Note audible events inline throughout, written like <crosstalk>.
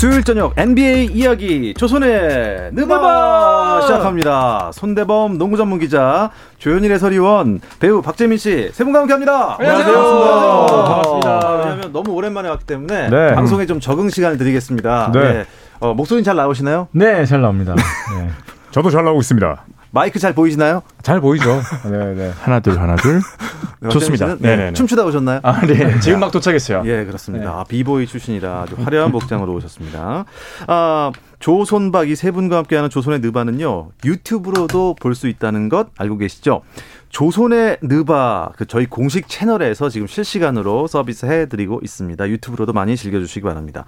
수요일 저녁 NBA 이야기 조선의 느바 시작합니다. 손대범 농구 전문 기자 조현일 해설위원 배우 박재민 씨 세 분과 함께합니다. 안녕하세요. 반갑습니다. 반갑습니다. 왜냐하면 너무 오랜만에 왔기 때문에 네. 방송에 좀 적응 시간을 드리겠습니다. 네. 어, 목소리는 잘 나오시나요? 네, 잘 나옵니다. 네. <laughs> 저도 잘 나오고 있습니다. 마이크 잘 보이시나요? 잘 보이죠? <laughs> 네, 네. 하나 둘 하나 둘. 네, <laughs> 좋습니다. 박재민 씨는? 네. 네네네. 춤추다 오셨나요? 아, 네. 지금 막 도착했어요. 예, 그렇습니다. 아, 비보이 출신이라 아주 화려한 복장으로 오셨습니다. 아, 조손박이 세 분과 함께하는 조선의 느바는요, 유튜브로도 볼 수 있다는 것 알고 계시죠? 조선의 느바, 그 저희 공식 채널에서 지금 실시간으로 서비스 해드리고 있습니다. 유튜브로도 많이 즐겨주시기 바랍니다.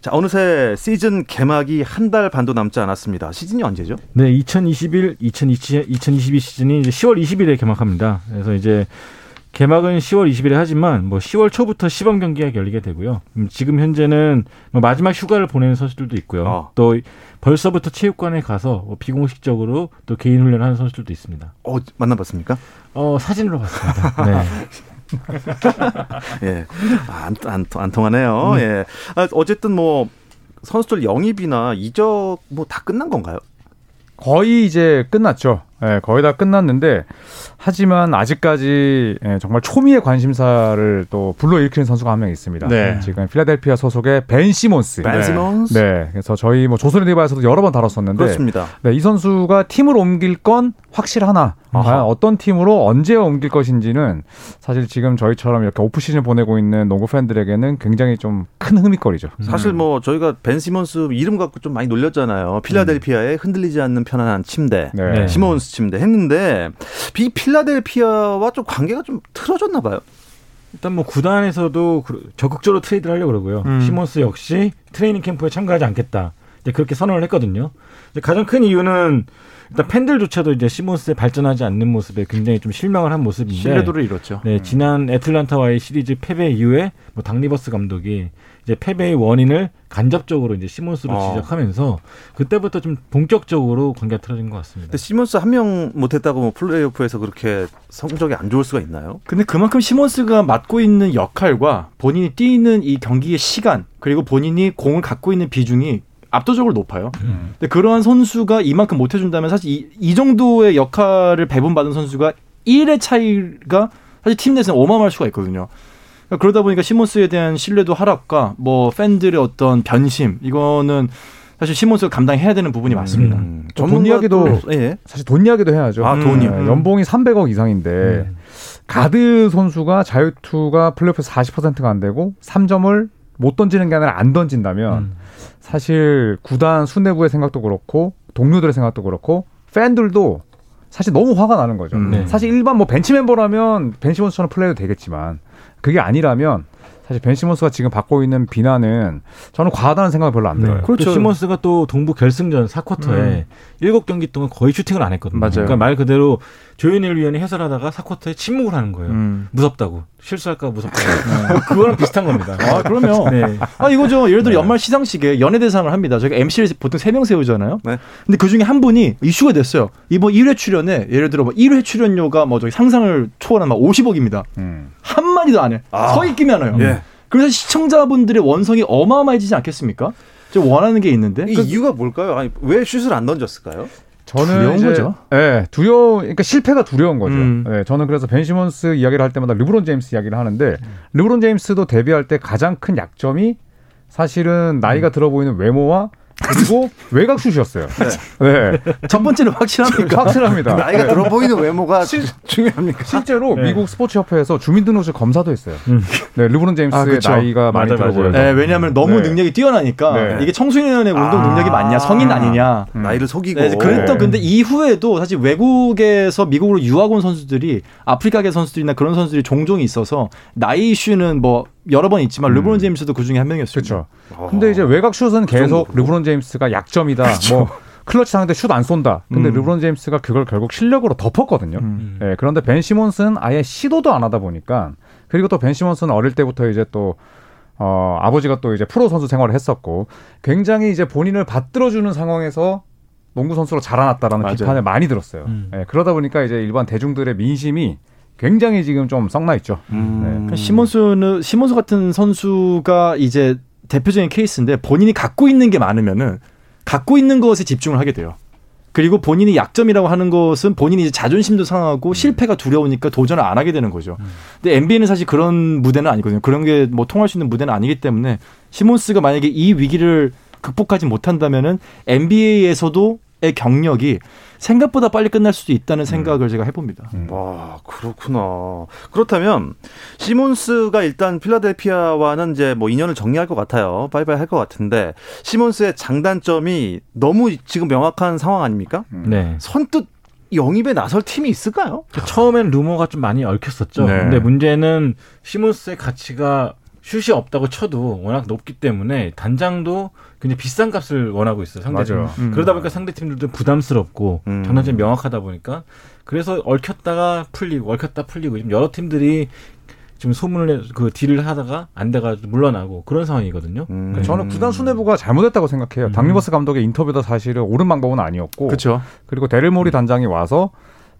자, 어느새 시즌 개막이 한 달 반도 남지 않았습니다. 시즌이 언제죠? 네, 2021, 2020, 2022 시즌이 이제 10월 20일에 개막합니다. 그래서 이제 개막은 10월 20일에 하지만 뭐 10월 초부터 시범 경기가 열리게 되고요. 음, 지금 현재는 뭐 마지막 휴가를 보내는 선수들도 있고요. 어. 또 벌써부터 체육관에 가서 뭐 비공식적으로 또 개인 훈련을 하는 선수들도 있습니다. 어, 만나봤습니까? 어, 사진으로 봤습니다. 네. <laughs> 예. 아, 안, 안, 안 통하네요. 예. 아, 어쨌든 뭐, 선수들 영입이나 이적 뭐 다 끝난 건가요? 거의 이제 끝났죠. 예, 거의 다 끝났는데 하지만 아직까지 예, 정말 초미의 관심사를 또 불러일으키는 선수가 한 명 있습니다. 네. 지금 필라델피아 소속의 벤 시몬스. 벤 시몬스? 네. 그래서 저희 뭐 조선의 디바에서도 여러 번 다뤘었는데 그렇습니다. 네, 이 선수가 팀을 옮길 건 확실하나 아하. 과연 어떤 팀으로 언제 옮길 것인지는 사실 지금 저희처럼 이렇게 오프 시즌 보내고 있는 농구 팬들에게는 굉장히 좀 큰 흥미거리죠. 사실 뭐 저희가 벤 시몬스 이름 갖고 좀 많이 놀렸잖아요. 필라델피아의 흔들리지 않는 편안한 침대. 네. 네. 시몬스 침대 했는데 이 필라델피아와 좀 관계가 좀 틀어졌나 봐요. 일단 뭐 구단에서도 그- 적극적으로 트레이드를 하려고 그러고요. 음. 시몬스 역시 트레이닝 캠프에 참가하지 않겠다. 이제 그렇게 선언을 했거든요. 이제 가장 큰 이유는 일단 팬들조차도 이제 시몬스의 발전하지 않는 모습에 굉장히 좀 실망을 한 모습인데. 신뢰도를 잃었죠. 네, 지난 애틀란타와의 시리즈 패배 이후에 뭐 닥 리버스 감독이 이제 패배의 원인을 간접적으로 이제 시몬스로 어. 지적하면서 그때부터 좀 본격적으로 관계가 틀어진 것 같습니다. 근데 시몬스 한 명 못했다고 뭐 플레이오프에서 그렇게 성적이 안 좋을 수가 있나요? 근데 그만큼 시몬스가 맡고 있는 역할과 본인이 뛰는 이 경기의 시간 그리고 본인이 공을 갖고 있는 비중이 압도적으로 높아요. 근데 그러한 선수가 이만큼 못 해준다면 사실 이, 이 정도의 역할을 배분받은 선수가 1의 차이가 사실 팀 내에서는 어마어마할 수가 있거든요. 그러니까 그러다 보니까 시몬스에 대한 신뢰도 하락과 뭐 팬들의 어떤 변심 이거는 사실 시몬스가 감당해야 되는 부분이 많습니다. 음, 돈 이야기도 전문가도- 예. 사실 돈 이야기도 해야죠. 아, 돈이요? 네, 연봉이 300억 이상인데 음. 가드 선수가 자유투가 플레이오프 40%가 안 되고 3점을 못 던지는 게 아니라 안 던진다면 음. 사실 구단 수뇌부의 생각도 그렇고 동료들의 생각도 그렇고 팬들도 사실 너무 화가 나는 거죠. 음. 네. 사실 일반 뭐 벤치 멤버라면 벤시몬스처럼 플레이도 되겠지만 그게 아니라면 사실 벤시몬스가 지금 받고 있는 비난은 저는 과하다는 생각이 별로 안 들어요. 네. 그렇죠. 또 시몬스가 또 동부 결승전 4쿼터에 일곱 경기 동안 거의 슈팅을 안 했거든요. 맞아요. 그러니까 말 그대로 조현일 위원이 해설하다가 4쿼터에 침묵을 하는 거예요. 음. 무섭다고. 실수할까 무섭다고. <laughs> 그거랑 비슷한 겁니다. 아, 그러면 네. 아 이거죠. 예를 들어 연말 시상식에 연예대상을 합니다. 저희가 MC를 보통 세 명 세우잖아요. 네. 근데 그 중에 한 분이 이슈가 됐어요. 이번 1회 출연에 예를 들어 뭐 1회 출연료가 뭐 저기 상상을 초월한 막 50억입니다. 음. 한 마디도 안 해. 아. 서 있기만 해요. 예. 그래서 시청자분들의 원성이 어마어마해지지 않겠습니까? 저 원하는 게 있는데. 이 이유가 뭘까요? 아니, 왜 슛을 안 던졌을까요? 저는 두려운 이제, 거죠. 예, 두려워, 그러니까 실패가 두려운 거죠. 음. 예, 저는 그래서 벤 시몬스 이야기를 할 때마다 르브론 제임스 이야기를 하는데 르브론 제임스도 데뷔할 때 가장 큰 약점이 사실은 나이가 들어 보이는 외모와 그리고 외곽슛이었어요. 네, 첫 번째는 확실합니까? 확실합니다. 나이가 네. 들어 보이는 외모가 중요합니까? 실제로 네. 미국 스포츠협회에서 주민등록증 검사도 했어요. 음. 네, 르브론 제임스의 아, 그쵸. 나이가 많이 맞아, 들어. 보여서. 네, 왜냐하면 너무 네. 능력이 뛰어나니까 네. 이게 청소년의 운동 아. 능력이 맞냐, 성인 아니냐. 음. 나이를 속이고. 네, 그랬던 네. 근데 이후에도 사실 외국에서 미국으로 유학 온 선수들이 아프리카계 선수들이나 그런 선수들이 종종 있어서 나이 이슈는 뭐 여러 번 있지만 르브론 제임스도 그 중에 한 명이었습니다. 그렇죠. 근데 이제 외곽 슛은 계속 정도로. 르브론 제임스가 약점이다. 뭐 클러치 상대 슛 안 쏜다. 근데 음. 르브론 제임스가 그걸 결국 실력으로 덮었거든요. 음. 예, 그런데 벤 시몬스는 아예 시도도 안 하다 보니까 그리고 또 벤 시몬스는 어릴 때부터 이제 또 어, 아버지가 또 이제 프로 선수 생활을 했었고 굉장히 이제 본인을 받들어 주는 상황에서 농구 선수로 자라났다라는 맞아요. 비판을 많이 들었어요. 음. 예, 그러다 보니까 이제 일반 대중들의 민심이 굉장히 지금 좀 썩나 있죠. 음. 네. 시몬스는 시몬스 같은 선수가 이제 대표적인 케이스인데 본인이 갖고 있는 게 많으면은 갖고 있는 것에 집중을 하게 돼요. 그리고 본인이 약점이라고 하는 것은 본인이 이제 자존심도 상하고 실패가 두려우니까 도전을 안 하게 되는 거죠. 근데 NBA는 사실 그런 무대는 아니거든요. 그런 게 뭐 통할 수 있는 무대는 아니기 때문에 시몬스가 만약에 이 위기를 극복하지 못한다면은 NBA에서도 의 경력이 생각보다 빨리 끝날 수도 있다는 생각을 제가 해봅니다. 와 그렇구나. 그렇다면 시몬스가 일단 필라델피아와는 이제 뭐 인연을 정리할 것 같아요. 바이바이 할 것 같은데 시몬스의 장단점이 너무 지금 명확한 상황 아닙니까? 네. 선뜻 영입에 나설 팀이 있을까요? 처음엔 루머가 좀 많이 얽혔었죠. 네. 근데 문제는 시몬스의 가치가 슛이 없다고 쳐도 워낙 높기 때문에 단장도 굉장히 비싼 값을 원하고 있어요. 상대적으로. 맞아요. 음. 그러다 보니까 상대 팀들도 부담스럽고 음. 장단점이 명확하다 보니까 그래서 얽혔다가 풀리고 얽혔다 풀리고 지금 여러 팀들이 지금 소문을 내- 그 딜을 하다가 안 돼가지고 물러나고 그런 상황이거든요. 음. 그러니까 저는 구단 수뇌부가 잘못했다고 생각해요. 음. 당리버스 감독의 인터뷰도 사실은 옳은 방법은 아니었고, 그렇죠. 그리고 데릴 모리 단장이 와서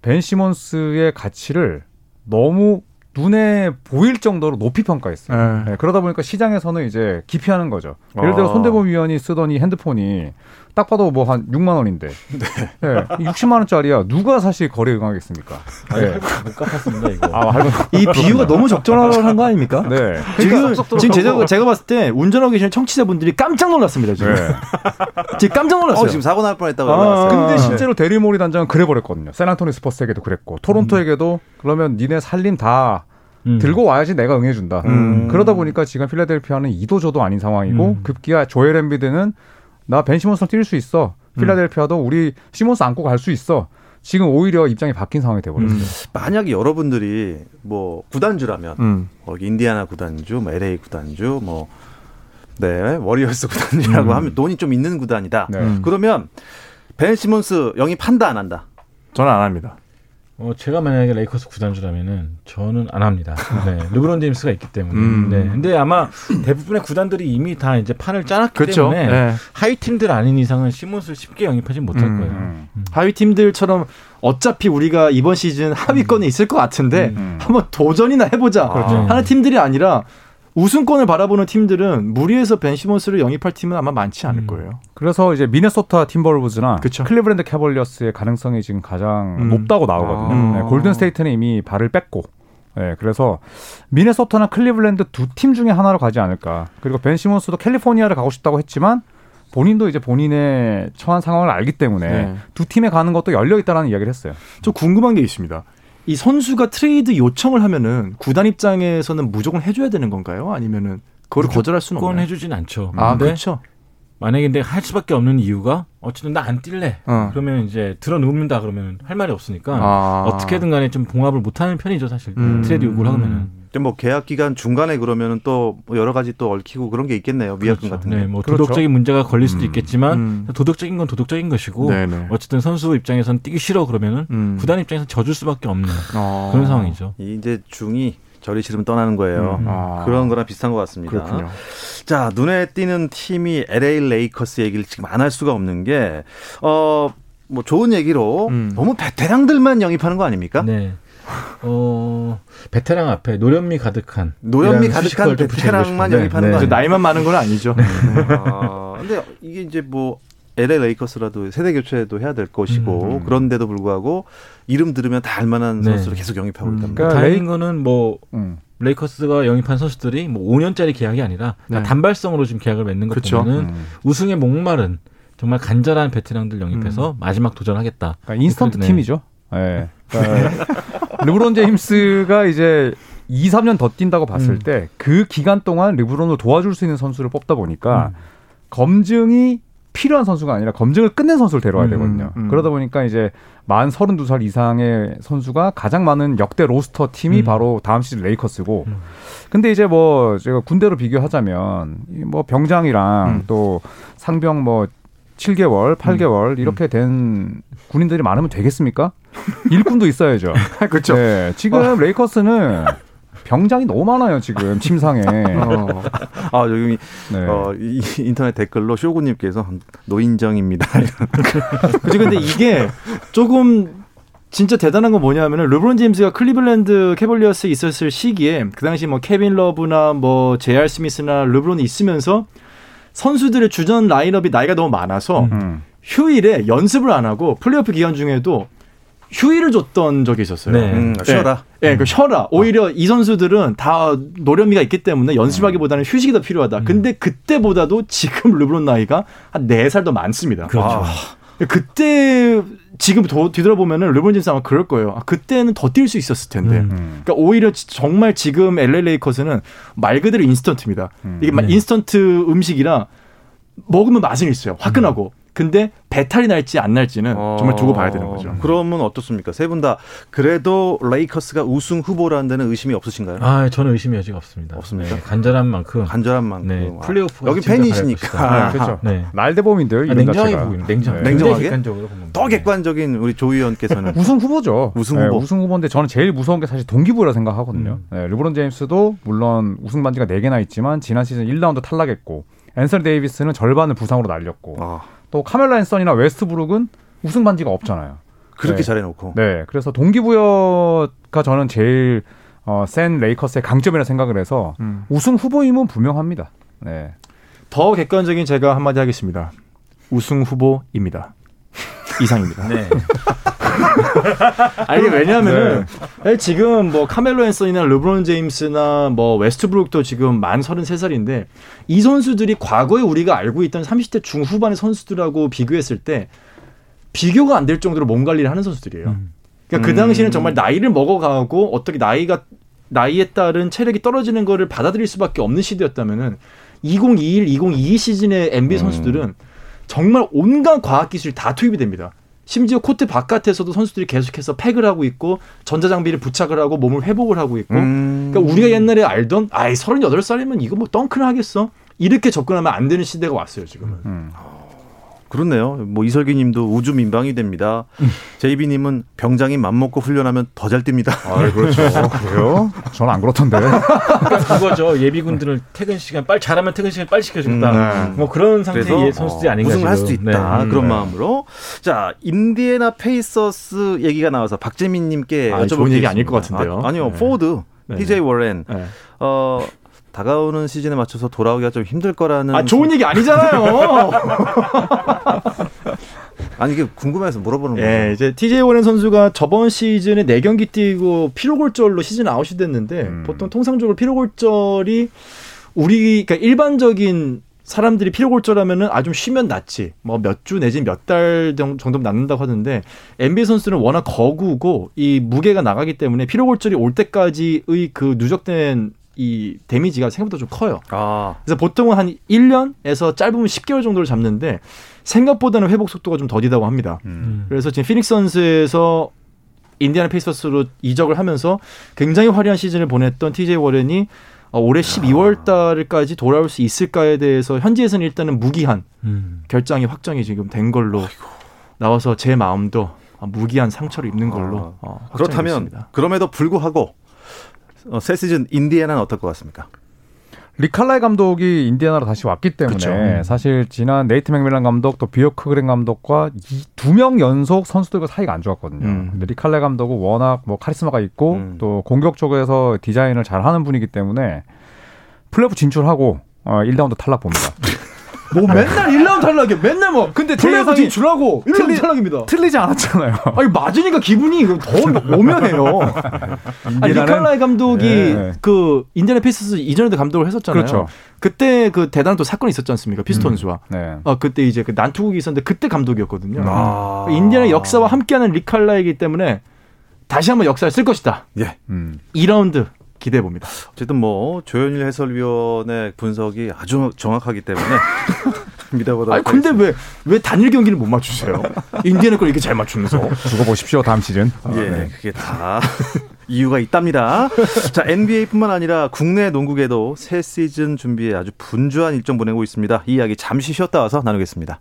벤 시몬스의 가치를 너무 눈에 보일 정도로 높이 평가했어요. 네. 네, 그러다 보니까 시장에서는 이제 기피하는 거죠. 예를 아. 들어 손대범 위원이 쓰던 이 핸드폰이 딱 봐도 뭐 한 6만 원인데, 네. 60만 원짜리야. 누가 사실 거래 응하겠습니까? 네. 할부 못 갚았습니다 이거. 아, 할부. 이 비유가 너무 적절한 거 아닙니까? 네. 지금 지금 제가 제가 봤을 때 운전하고 계시는 청취자분들이 깜짝 놀랐습니다 지금. 네. <laughs> 지금 깜짝 놀랐어요. 어, 지금 사고 날 뻔했다고 아. 근데 아. 실제로 데릴 모리 단장은 그래 버렸거든요. 샌안토니오 스퍼스에게도 그랬고 토론토에게도 그러면 니네 살림 다 음. 들고 와야지 내가 응해준다. 음. 그러다 보니까 지금 필라델피아는 이도저도 아닌 상황이고 음. 급기야 조엘 엠비드는 나 벤 시몬스랑 뛸 수 있어. 필라델피아도 우리 시몬스 안고 갈 수 있어. 지금 오히려 입장이 바뀐 상황이 돼버렸어요. 음. 만약에 여러분들이 뭐 구단주라면 음. 뭐 인디아나 구단주, 뭐 LA 구단주, 뭐 네, 워리어스 구단주라고 음. 하면 돈이 좀 있는 구단이다. 네. 음. 그러면 벤 시몬스 영입한다 안 한다. 저는 안 합니다. 어, 제가 만약에 레이커스 구단주라면은 저는 안 합니다. 네. <laughs> 르브론 제임스가 있기 때문에. 음. 네. 근데 아마 대부분의 구단들이 이미 다 이제 판을 짜놨기 그렇죠. 때문에 네. 하위 팀들 아닌 이상은 시몬스를 쉽게 영입하지 못할 음. 거예요. 음. 하위 팀들처럼 어차피 우리가 이번 시즌 하위권에 있을 것 같은데 음. 한번 도전이나 해보자 그렇죠. 하는 팀들이 아니라 우승권을 바라보는 팀들은 무리해서 벤 시몬스를 영입할 팀은 아마 많지 않을 음. 거예요. 그래서 이제 미네소타 그쵸. 클리브랜드 캐벌리어스의 가능성이 지금 가장 음. 높다고 나오거든요. 아. 네, 골든 스테이트는 이미 발을 뺐고. 네, 그래서 미네소타나 클리블랜드 두 팀 중에 하나로 가지 않을까. 그리고 벤 시몬스도 캘리포니아를 가고 싶다고 했지만 본인도 이제 본인의 처한 상황을 알기 때문에 네. 두 팀에 가는 것도 열려 있다라는 이야기를 했어요. 저 궁금한 게 있습니다. 이 선수가 트레이드 요청을 하면은 구단 입장에서는 무조건 해줘야 되는 건가요? 아니면은 그걸 거절할 수는 없나요? 해주진 않죠. 아 그렇죠. 만약에 근데 할 수밖에 없는 이유가 어쨌든 나 안 뛸래. 어. 그러면 이제 드러눕는다 그러면 할 말이 없으니까 아. 어떻게든 간에 좀 봉합을 못하는 편이죠 사실 음. 트레이드 요구를 하면은. 좀 뭐 계약 기간 중간에 그러면은 또 뭐 여러 가지 또 얽히고 그런 게 있겠네요. 위약금 그렇죠. 같은 게. 네, 뭐 그렇죠. 도덕적인 문제가 걸릴 수도 음. 있겠지만 음. 도덕적인 건 도덕적인 것이고 네네. 어쨌든 선수 입장에서는 뛰기 싫어 그러면은 음. 구단 입장에서 져줄 수밖에 없는 어. 그런 상황이죠. 이 이제 중이 절이 싫으면 떠나는 거예요. 음. 아. 그런 거랑 비슷한 것 같습니다. 그렇군요. 자, 눈에 띄는 팀이 LA 레이커스 얘기를 지금 안 할 수가 없는 게, 어, 뭐 좋은 얘기로 음. 너무 베테랑들만 영입하는 거 아닙니까? 네. 어, 베테랑 앞에 노련미 가득한 노련미 가득한 베테랑만 영입하는 네. 거? 나이만 많은 건 아니죠. 아, 근데 이게 이제 뭐 LA 레이커스라도 세대 교체도 해야 될 것이고 음. 그런데도 불구하고 이름 들으면 다 알만한 네. 선수를 계속 영입하고 있답니다. 그러니까 다행인 거는 뭐 음. 레이커스가 영입한 선수들이 뭐 5년짜리 계약이 아니라 다 네. 단발성으로 지금 계약을 맺는 것 그쵸. 보면은 음. 우승에 목마른 정말 간절한 베테랑들 영입해서 마지막 도전하겠다. 그러니까 인스턴트 네. 팀이죠. 예. 그러니까 <laughs> 르브론 제임스가 이제 2, 3년 더 뛴다고 봤을 음. 때 그 기간 동안 르브론을 도와줄 수 있는 선수를 뽑다 보니까 음. 검증이 필요한 선수가 아니라 검증을 끝낸 선수를 데려와야 음, 되거든요. 음. 그러다 보니까 이제 만 32살 이상의 선수가 가장 많은 역대 로스터 팀이 음. 바로 다음 시즌 레이커스고 음. 근데 이제 뭐 제가 군대로 비교하자면 이뭐 병장이랑 음. 또 상병 뭐 7개월, 8개월 이렇게 된 군인들이 많으면 되겠습니까? 일꾼도 있어야죠. <laughs> 그렇죠. 네, 지금 레이커스는 병장이 너무 많아요 지금 침상에. <laughs> 어. 아 여기 네. 어, 이 인터넷 댓글로 쇼구님께서 노인정입니다. <laughs> 그죠 근데 이게 조금 진짜 대단한 건 뭐냐면은 르브론 제임스가 클리블랜드 캐벌리어스에 있었을 시기에 그 당시 뭐 케빈 러브나 뭐 제이알 스미스나 르브론이 있으면서 선수들의 주전 라인업이 나이가 너무 많아서 음. 휴일에 연습을 안 하고 플레이오프 기간 중에도 휴일을 줬던 적이 있었어요. 네. 음, 쉬어라. 예, 그 쉬어라. 오히려 이 선수들은 다 노련미가 있기 때문에 연습하기보다는 휴식이 더 필요하다. 근데 그때보다도 지금 르브론 나이가 한 네 살 더 많습니다. 그렇죠. 아, 그때 지금 더 뒤돌아보면은 르브론 제임스 아마 그럴 거예요. 아, 그때는 더 뛸 수 있었을 텐데. 음. 음. 그러니까 오히려 지- 정말 지금 LA 레이커스는 말 그대로 인스턴트입니다. 이게 막 네. 인스턴트 음식이라 먹으면 맛은 있어요. 화끈하고. 근데 배탈이 날지 안 날지는 정말 두고 봐야 되는 거죠. 어, 그러면 어떻습니까? 세 분 다 그래도 레이커스가 우승 후보라는 데는 의심이 없으신가요? 아, 저는 의심의 여지가 없습니다. 없습니까? 네, 간절한 만큼. 간절한 만큼. 네, 아, 플레이오프가 여기 팬이시니까. 잘할 것이다. 그렇죠. 네. 날대범인데요. 아, 냉정하게. 보고 있는 냉정. 네. 냉정하게? 객관적으로. 더 네. 객관적인 우리 조 의원께서는 우승 후보죠. 우승 네, 후보. 우승 후보인데 저는 제일 무서운 게 사실 동기부여라 생각하거든요. 음. 네, 르브론 제임스도 물론 우승 반지가 4개나 있지만 지난 시즌 1라운드 탈락했고 앤서니 데이비스는 절반을 부상으로 날렸고 아, 또 카멜로 앤서니나 웨스트브룩은 우승 반지가 없잖아요. 그렇게 네. 잘해놓고. 네, 그래서 동기부여가 저는 제일 어, 센 레이커스의 강점이라 생각을 해서 음. 우승 후보임은 분명합니다. 네. 더 객관적인 제가 한마디 하겠습니다. 우승 후보입니다. 이상입니다. 네. <laughs> 아니 왜냐하면은 지금 뭐 카멜로 앤서니나 르브론 제임스나 뭐 웨스트브룩도 지금 만 33살인데 이 선수들이 과거에 우리가 알고 있던 30대 중후반의 선수들하고 비교했을 때 비교가 안 될 정도로 몸 관리를 하는 선수들이에요. 음. 그러니까 그 음. 당시에는 정말 나이를 먹어가고 어떻게 나이가 나이에 따른 체력이 떨어지는 거를 받아들일 수밖에 없는 시대였다면은 2021, 2022 시즌의 NBA 선수들은 정말 온갖 과학 기술이 다 투입이 됩니다. 심지어 코트 바깥에서도 선수들이 계속해서 팩을 하고 있고 전자장비를 부착을 하고 몸을 회복을 하고 있고 음. 그러니까 우리가 옛날에 알던 아이 38살이면 이거 뭐 덩크를 하겠어? 이렇게 접근하면 안 되는 시대가 왔어요, 지금은. 음. 그렇네요. 뭐 이설기 님도 우주 민방이 됩니다. 제이비 님은 병장이 맘먹고 훈련하면 더 잘 뜁니다. 아, 그렇죠. 그래요? 저는 안 그렇던데. 그러니까 그거죠. 예비군들을 퇴근 시간 빨리 잘하면 퇴근 시간 빨리 시켜주겠다. 음. 뭐 그런 상태의 선수들이 어, 아닌가 우승을 할 수도. 있다 네. 그런 네. 마음으로 자 인디애나 페이서스 얘기가 나와서 박재민 님께 아, 좋은 얘기 아닐 것 같은데요. 아니요 네. 포드 네. TJ 워렌 네. 어 다가오는 시즌에 맞춰서 돌아오기가 좀 힘들 거라는 아 좋은 얘기 아니잖아요. <laughs> 아니 이게 궁금해서 물어보는 거예요. 예, 이제 TJ 워렌 선수가 저번 시즌에 4경기 뛰고 피로골절로 시즌 아웃이 됐는데 음. 보통 통상적으로 피로골절이 우리 그러니까 일반적인 사람들이 피로골절하면은 아 좀 쉬면 낫지 뭐 몇 주 내지 몇 달 정도 낫는다고 하는데 NBA 선수는 워낙 거구고 이 무게가 나가기 때문에 피로골절이 올 때까지의 그 누적된 이 데미지가 생각보다 좀 커요. 아 그래서 보통은 한 1년에서 짧으면 10개월 정도를 잡는데 생각보다는 회복 속도가 좀 더디다고 합니다. 음. 그래서 지금 피닉스 선스에서 인디아나 페이서스로 이적을 하면서 굉장히 화려한 시즌을 보냈던 TJ 워렌이 어, 올해 12월 달까지 돌아올 수 있을까에 대해서 현지에서는 일단은 무기한 음. 결장이 확정이 지금 된 걸로 나와서 제 마음도 어, 무기한 상처를 입는 걸로 어, 확정이 그렇다면 됐습니다. 그럼에도 불구하고 어, 새 시즌 인디애나는 어떨 것 같습니까? 릭 칼라일 감독이 인디애나로 다시 왔기 때문에 그쵸. 사실 지난 네이트 맥밀란 감독 또 비요크그렌 감독과 두 명 연속 선수들과 사이가 안 좋았거든요. 음. 근데 릭 칼라일 감독은 워낙 뭐 카리스마가 있고 음. 또 공격 쪽에서 디자인을 잘 하는 분이기 때문에 플레이오프 진출하고 어, 1라운드 탈락 봅니다. <laughs> 뭐 맨날 1라운드 탈락이야. 맨날 뭐 근데 플레이오프 진출하고 1라운드 틀리- 탈락입니다. 틀리지 않았잖아요. 아니 맞으니까 기분이 더 오묘해요. 아니, 릭 칼라일 감독이 네. 그 인디애나 페이서스 이전에도 감독을 했었잖아요. 그렇죠. 그때 그 대단한 또 사건이 있었지 않습니까? 피스톤스와. 네. 어, 그때 이제 그 난투극이 있었는데 그때 감독이었거든요. 아. 인디애나 역사와 함께하는 릭 칼라일이기 때문에 다시 한번 역사를 쓸 것이다. 예. 음. 2라운드 기대해 봅니다. 어쨌든 뭐 조현일 해설위원의 분석이 아주 정확하기 때문에 <laughs> 믿어보도록 아니 근데. 왜 왜 단일 경기를 못 맞추세요? 인디애나 걸 이렇게 잘 맞추면서. 두고 보십시오 다음 시즌. 예, 그게 다 <laughs> 이유가 있답니다. 자, NBA뿐만 아니라 국내 농구계도 새 시즌 준비에 아주 분주한 일정 보내고 있습니다. 이 이야기 잠시 쉬었다 와서 나누겠습니다.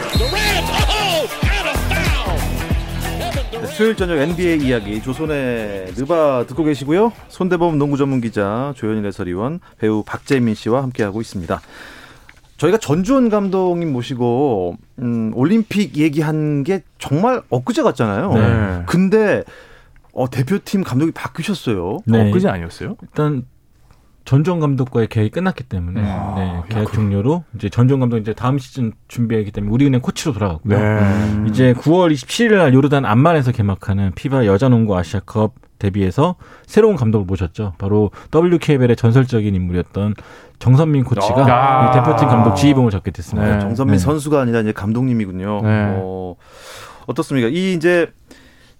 수요일 저녁 NBA 이야기 조선의 느바 듣고 계시고요. 손대범 농구 전문 기자 조현일 해설위원 배우 박재민 씨와 함께하고 있습니다. 저희가 전주원 감독님 모시고 음, 올림픽 얘기한 게 정말 엊그제 같잖아요. 네. 근데 어, 대표팀 감독이 바뀌셨어요. 네. 엊그제 아니었어요? 일단 전종 감독과의 계약이 끝났기 때문에 아, 네, 계약 종료로 이제 전종 감독 이제 다음 시즌 준비하기 때문에 우리은행 코치로 돌아갔고요. 네. 이제 9월 27일 날 요르단 암만에서 개막하는 피바 여자농구 아시아컵 대비해서 새로운 감독을 모셨죠. 바로 WKBL의 전설적인 인물이었던 정선민 코치가 아. 이 대표팀 감독 지휘봉을 잡게 됐습니다. 네. 정선민 네. 선수가 아니라 이제 감독님이군요. 네. 어, 어떻습니까? 이 이제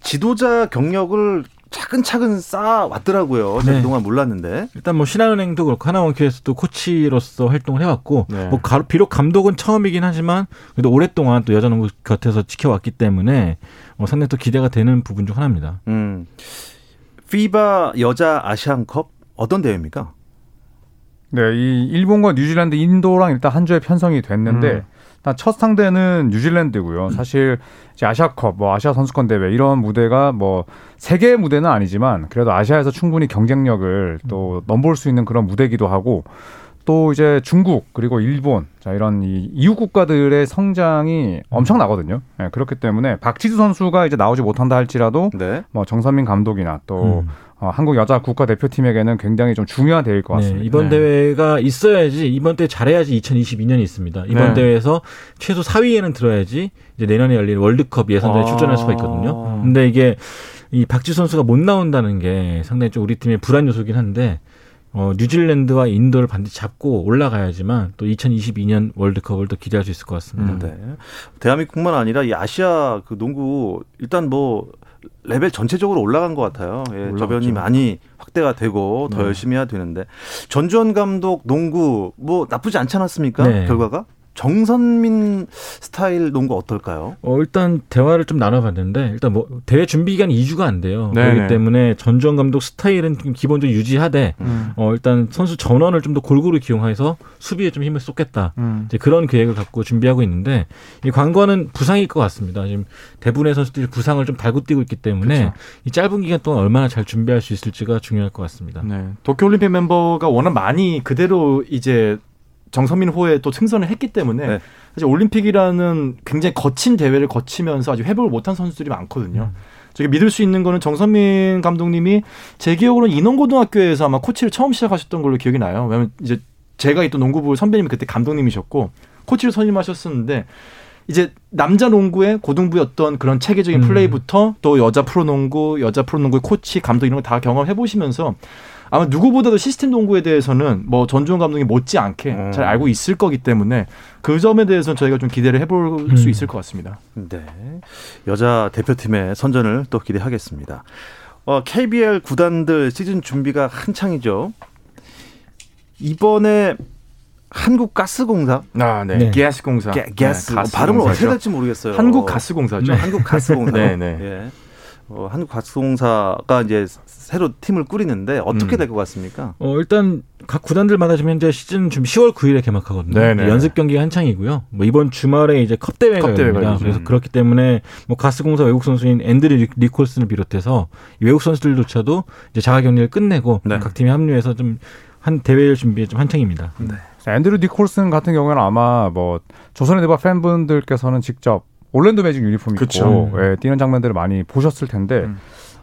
지도자 경력을 차근차근 쌓아 왔더라고요. 제가 네. 그동안 몰랐는데. 일단 뭐 신한은행도 그렇고 하나원큐에서도 코치로서 활동을 해왔고 네. 뭐 가- 비록 감독은 처음이긴 하지만 그래도 오랫동안 또 여자농구 곁에서 지켜왔기 때문에 어, 상당히 또 기대가 되는 부분 중 하나입니다. 음. 피바 여자 아시안컵 어떤 대회입니까? 네, 이 일본과 뉴질랜드, 인도랑 일단 한 주에 편성이 됐는데 음. 일단 첫 상대는 뉴질랜드고요. 사실 이제 아시아컵, 뭐 아시아 선수권 대회 이런 무대가 뭐 세계 무대는 아니지만 그래도 아시아에서 충분히 경쟁력을 또 넘볼 수 있는 그런 무대기도 하고 또 이제 중국 그리고 일본 자 이런 이 이웃 국가들의 성장이 엄청나거든요. 예, 그렇기 때문에 박지수 선수가 이제 나오지 못한다 할지라도 네. 뭐 정선민 감독이나 또 음. 어, 한국 여자 국가 대표팀에게는 굉장히 좀 중요한 대회일 것 같습니다. 네, 이번 네. 대회가 있어야지 이번 대회 잘해야지 2022년이 있습니다. 이번 네. 대회에서 최소 4위에는 들어야지 이제 내년에 열릴 월드컵 예선대회 아. 출전할 수가 있거든요. 근데 이게 이 박지 선수가 못 나온다는 게 상당히 좀 우리 팀의 불안 요소긴 한데 어, 뉴질랜드와 인도를 반드시 잡고 올라가야지만 또 2022년 월드컵을 또 기대할 수 있을 것 같습니다. 음. 네. 대한민국뿐만 아니라 이 아시아 그 농구 일단 뭐 레벨 전체적으로 올라간 것 같아요. 예, 올라갔죠. 저변이 많이 확대가 되고 더 네. 열심히 해야 되는데 전주원 감독 농구 뭐 나쁘지 않지 않았습니까? 네. 결과가 정선민 스타일 농구 어떨까요? 어, 일단 대화를 좀 나눠봤는데 일단 뭐 대회 준비 기간이 2주가 안 돼요. 네네. 그렇기 때문에 전주원 감독 스타일은 좀 기본적으로 유지하되 음. 어, 일단 선수 전원을 좀 더 골고루 기용해서 수비에 좀 힘을 쏟겠다. 음. 이제 그런 계획을 갖고 준비하고 있는데 이 관건은 부상일 것 같습니다. 지금 대부분의 선수들이 부상을 좀 달고 뛰고 있기 때문에 그쵸. 이 짧은 기간 동안 얼마나 잘 준비할 수 있을지가 중요할 것 같습니다. 네. 도쿄올림픽 멤버가 워낙 많이 그대로 이제 정선민 호에 또 승선을 했기 때문에 네. 사실 올림픽이라는 굉장히 거친 대회를 거치면서 아직 회복을 못한 선수들이 많거든요. 저게 믿을 수 있는 거는 정선민 감독님이 제 기억으로는 인원고등학교에서 아마 코치를 처음 시작하셨던 걸로 기억이 나요. 왜냐면 이제 제가 있던 농구부 선배님이 그때 감독님이셨고 코치를 선임하셨었는데 이제 남자 농구의 고등부였던 그런 체계적인 음. 플레이부터 또 여자 프로농구, 여자 프로농구의 코치, 감독 이런 거 다 경험해 보시면서 아마 누구보다도 시스템 농구에 대해서는 뭐 전주현 감독이 못지않게 음. 잘 알고 있을 거기 때문에 그 점에 대해서는 저희가 좀 기대를 해볼 음. 수 있을 것 같습니다. 네. 여자 대표팀의 선전을 또 기대하겠습니다. 어, KBL 구단들 시즌 준비가 한창이죠. 이번에 한국가스공사 아, 네. 가스공사. 게, 게스 네, 어, 발음을 어떻게. 할지 모르겠어요. 한국가스공사죠. 네, 한국가스공사. <laughs> 네, 네. 예. 어, 한국가스공사가 이제 새로 팀을 꾸리는데 어떻게 음. 될것 같습니까? 어, 일단 각 구단들마다 지금 현재 시즌 지금 10월 9일에 개막하거든요. 네네. 연습 경기가 한창이고요. 뭐 이번 주말에 이제 컵 대회가 컵 대회가 열립니다. 열리죠. 그래서 음. 그렇기 때문에 뭐 가스공사 외국 선수인 앤드류 니- 니콜슨을 비롯해서 이 외국 선수들조차도 이제 자가 격리를 끝내고 네. 각 팀이 합류해서 좀 한 대회를 준비에 좀 한창입니다. 앤드류 니콜슨 같은 경우에는 아마 뭐 조선의 대바 팬분들께서는 직접 올랜도 매직 유니폼 입고 그쵸. 예, 뛰는 장면들을 많이 보셨을 텐데 음.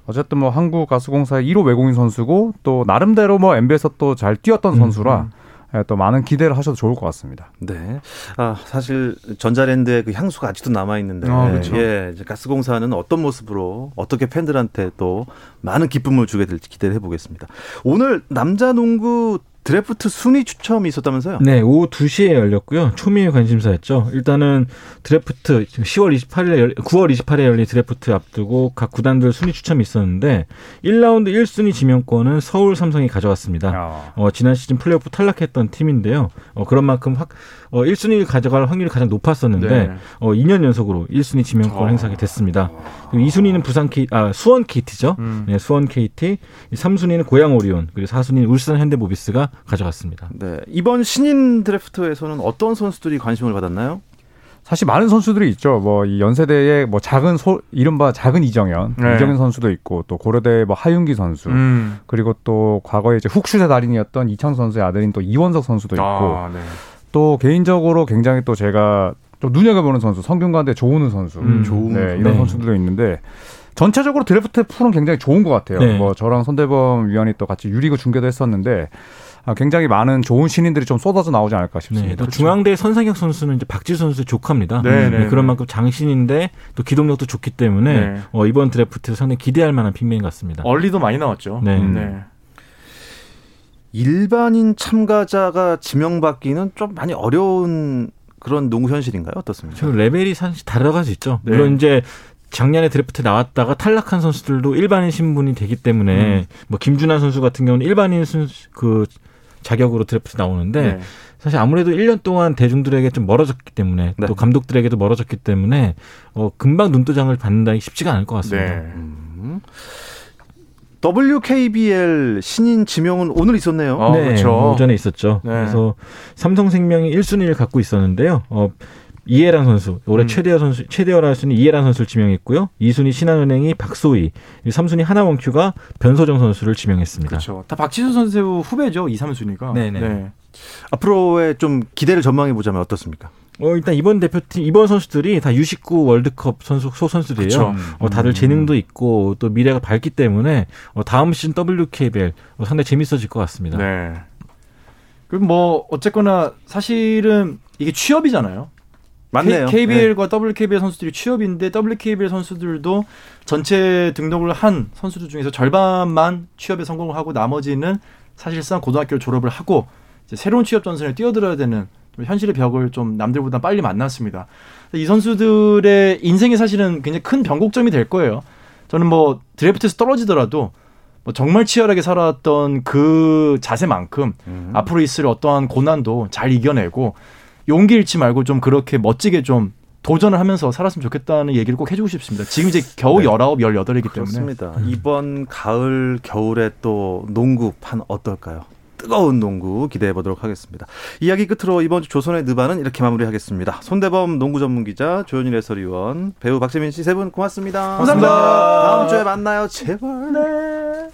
어쨌든 뭐 한국 가스공사의 1호 외국인 선수고 또 나름대로 뭐 NBA에서 또 잘 뛰었던 음, 선수라 예, 또 많은 기대를 하셔도 좋을 것 같습니다. 네. 아, 사실 전자랜드의 그 향수가 아직도 남아 있는데, 아, 그렇죠. 예, 가스공사는 어떤 모습으로 어떻게 팬들한테 또 많은 기쁨을 주게 될지 기대를 해 보겠습니다. 오늘 남자 농구 드래프트 순위 추첨이 있었다면서요? 네, 오후 2시에 열렸고요. 초미의 관심사였죠. 일단은 드래프트 10월 28일에 열, 9월 28일에 열린 드래프트 앞두고 각 구단들 순위 추첨이 있었는데 1라운드 1순위 지명권은 서울 삼성이 가져왔습니다. 야. 어, 지난 시즌 플레이오프 탈락했던 팀인데요. 어, 그런 만큼 확, 어, 1순위를 가져갈 확률이 가장 높았었는데 네. 어, 2년 연속으로 1순위 지명권을 어. 행사하게 됐습니다. 그리고 2순위는 부산 K, 아 수원 KT죠. 음. 네, 수원 KT, 3순위는 고양 오리온, 그리고 4순위는 울산 현대모비스가 가져갔습니다. 네. 이번 신인 드래프트에서는 어떤 선수들이 관심을 받았나요? 사실 많은 선수들이 있죠. 뭐 이 연세대의 뭐 작은 소 이른바 작은 이정현, 네. 이정현 선수도 있고 또 고려대 뭐 하윤기 선수 음. 그리고 또 과거에 이제 훅슛의 달인이었던 이창 선수의 아들인 또 이원석 선수도 있고 아, 네. 또 개인적으로 굉장히 또 제가 또 눈여겨보는 선수 성균관대 조은우 선수, 음, 조은우 네. 이런 네. 선수들도 있는데 전체적으로 드래프트 풀은 굉장히 좋은 것 같아요. 네. 뭐 저랑 손대범 위원이 또 같이 유리그 중계도 했었는데 아, 굉장히 많은 좋은 신인들이 좀 쏟아져 나오지 않을까 네, 싶습니다. 또 중앙대 선상혁 선수는 이제 박지 선수의 조카입니다. 네, 네, 그런 네. 만큼 장신인데 또 기동력도 좋기 때문에 네. 어, 이번 드래프트에서 상당히 기대할 만한 빅맨 같습니다. 얼리도 많이 나왔죠. 네. 네. 일반인 참가자가 지명받기는 좀 많이 어려운 그런 농구 현실인가요? 어떻습니까? 저 레벨이 사실 다르가 수 있죠. 네. 물론 이제 작년에 드래프트 나왔다가 탈락한 선수들도 일반인 신분이 되기 때문에 뭐 김준환 선수 같은 경우는 일반인 선수 그 자격으로 드래프트 나오는데 네. 사실 아무래도 1년 동안 대중들에게 좀 멀어졌기 때문에 네. 또 감독들에게도 멀어졌기 때문에 어 금방 눈도장을 받는다기 쉽지가 않을 것 같습니다. 네. 음. WKBL 신인 지명은 오늘 있었네요. 어, 네, 그렇죠. 오전에 있었죠. 네. 그래서 삼성생명이 1순위를 갖고 있었는데요. 어, 이해란 선수, 올해 음. 최대어 선수, 최대어 라 순위 이해란 선수를 지명했고요. 2순위 신한은행이 박소희, 3순위 하나원큐가 변소정 선수를 지명했습니다. 그렇죠. 다 박지수 선수 후배죠. 2, 3순위가. 네네. 앞으로의 좀 기대를 전망해 보자면 어떻습니까? 어, 일단 이번 대표팀, 이번 선수들이 다 U19 월드컵 선수, 소 선수들이에요. 그렇죠. 어, 다들 재능도 있고 또 미래가 밝기 때문에 어, 다음 시즌 WKBL 어, 상당히 재밌어질 것 같습니다. 네. 그럼 뭐 어쨌거나 사실은 이게 취업이잖아요. 맞네요. K, b 과 WKBL 선수들이 취업인데 WKBL 선수들도 전체 등록을 한 선수들 중에서 절반만 취업에 성공을 하고 나머지는 사실상 고등학교를 졸업을 하고 이제 새로운 취업 전선에 뛰어들어야 되는 좀 현실의 벽을 좀 남들보다 빨리 만났습니다. 이 선수들의 인생이 사실은 굉장히 큰 변곡점이 될 거예요. 저는 뭐 드래프트에서 떨어지더라도 뭐 정말 치열하게 살아왔던 그 자세만큼 음. 앞으로 있을 어떠한 고난도 잘 이겨내고 용기 잃지 말고 좀 그렇게 멋지게 좀 도전을 하면서 살았으면 좋겠다는 얘기를 꼭 해주고 싶습니다. 지금 이제 겨우 네. 열아홉, 열여덟이기 때문에. 그렇습니다. 이번 가을 겨울에 또 농구판 어떨까요? 뜨거운 농구 기대해 보도록 하겠습니다. 이야기 끝으로 이번 주 조선의 느바는 이렇게 마무리하겠습니다. 손대범 농구 전문 기자, 조현일 해설위원, 배우 박재민 씨 세 분 고맙습니다. 감사합니다. 다음 주에 만나요. 제발.